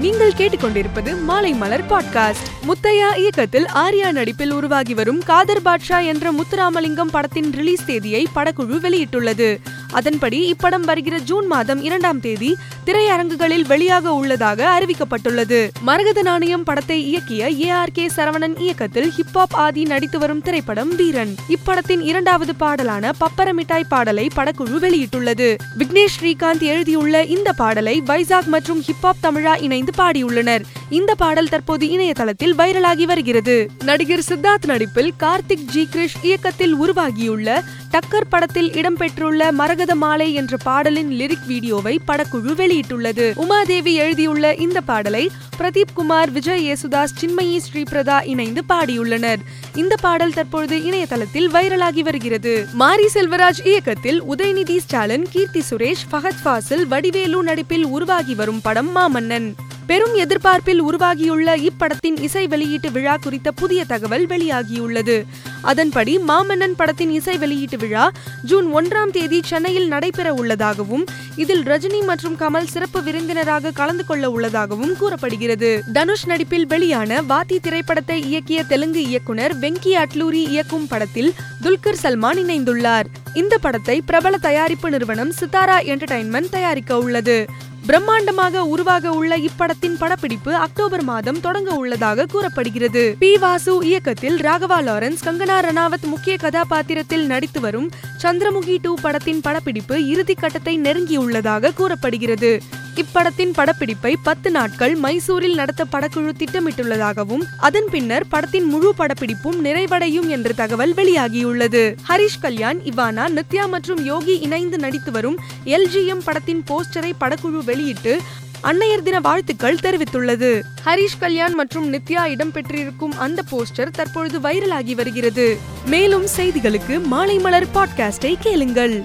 நீங்கள் கேட்டுக்கொண்டிருப்பது மாலை மலர் பாட்காஸ்ட். முத்தையா இயக்கத்தில் ஆர்யா நடிப்பில் உருவாகி வரும் காதர் பாட்ஷா என்ற முத்துராமலிங்கம் படத்தின் ரிலீஸ் தேதியை படக்குழு வெளியிட்டுள்ளது. அதன்படி இப்படம் வருகிற ஜூன் மாதம் இரண்டாம் தேதி திரையரங்குகளில் வெளியாக உள்ளதாக அறிவிக்கப்பட்டுள்ளது. மரகத நாணயம் படத்தை இயக்கிய ஏ ஆர் கே சரவணன் இயக்கத்தில் ஹிப்ஹாப் ஆதி நடித்து வரும் திரைப்படம் வீரன். இப்படத்தின் இரண்டாவது பாடலான பப்பர மிட்டாய் பாடலை படக்குழு வெளியிட்டுள்ளது. விக்னேஷ் ஸ்ரீகாந்த் எழுதியுள்ள இந்த பாடலை வைசாக் மற்றும் ஹிப்ஹாப் தமிழா இணைந்து பாடியுள்ளனர். இந்த பாடல் தற்போது இணையதளத்தில் வைரலாகி வருகிறது. நடிகர் சித்தார்த் நடிப்பில் கார்த்திக் ஜி கிரிஷ் இயக்கத்தில் உருவாகியுள்ள டக்கர் படத்தில் இடம்பெற்றுள்ள மரகத மாலை என்ற பாடலின் லிரிக் வீடியோவை படக்குழு வெளியிட்டுள்ளது. உமாதேவி எழுதியுள்ள இந்த பாடலை பிரதீப் குமார் விஜய் யேசுதாஸ் சின்மயி ஸ்ரீபிரதா இணைந்து பாடியுள்ளனர். இந்த பாடல் தற்பொழுது இணையதளத்தில் வைரலாகி வருகிறது. மாரி செல்வராஜ் இயக்கத்தில் உதயநிதி ஸ்டாலின் கீர்த்தி சுரேஷ் ஃபஹத் ஃபாசில் வடிவேலு நடிப்பில் உருவாகி வரும் படம் மாமன்னன். பெரும் எதிர்பார்ப்பில் உருவாகியுள்ள இப்படத்தின் இசை வெளியீட்டு விழா குறித்த புதிய தகவல் வெளியாகியுள்ளது. அதன்படி மாமன்னன் படத்தின் இசை வெளியீட்டு விழா ஜூன் ஒன்றாம் தேதி சென்னையில் நடைபெற உள்ளதாகவும் இதில் ரஜினி மற்றும் கமல் சிறப்பு விருந்தினராக கலந்து கொள்ள உள்ளதாகவும் கூறப்படுகிறது. தனுஷ் நடிப்பில் வெளியான வாத்தி திரைப்படத்தை இயக்கிய தெலுங்கு இயக்குனர் வெங்கி அட்லூரி இயக்கும் படத்தில் துல்கர் சல்மான் இணைந்துள்ளார். இந்த படத்தை பிரபல தயாரிப்பு நிறுவனம் சித்தாரா என்டர்டைன்மெண்ட் தயாரிக்க உள்ளது. பிரம்மாண்டமாக உருவாக உள்ள இப்படத்தின் படப்பிடிப்பு அக்டோபர் மாதம் தொடங்க உள்ளதாக கூறப்படுகிறது. பி. வாசு இயக்கத்தில் ராகவா லாரன்ஸ் கங்கனா ரணாவத் முக்கிய கதாபாத்திரத்தில் நடித்து வரும் சந்திரமுகி டூ படத்தின் படப்பிடிப்பு இறுதி கட்டத்தை நெருங்கியுள்ளதாக கூறப்படுகிறது. இப்படத்தின் படப்பிடிப்பை பத்து நாட்கள் மைசூரில் நடத்த படக்குழு திட்டமிட்டுள்ளதாகவும் அதன் பின்னர் படத்தின் முழு படப்பிடிப்பும் நிறைவடையும் என்ற தகவல் வெளியாகியுள்ளது. ஹரிஷ் கல்யாண் இவானா நித்யா மற்றும் யோகி இணைந்து நடித்து வரும் எல்ஜிஎம் படத்தின் போஸ்டரை படக்குழு வெளி வெளியிட்டு அன்னையர் தின வாழ்த்துக்கள் தெரிவித்துள்ளது. ஹரிஷ் கல்யாண் மற்றும் நித்யா இடம்பெற்றிருக்கும் அந்த போஸ்டர் தற்பொழுது வைரலாகி வருகிறது. மேலும் செய்திகளுக்கு மாலை மலர் பாட்காஸ்டை கேளுங்கள்.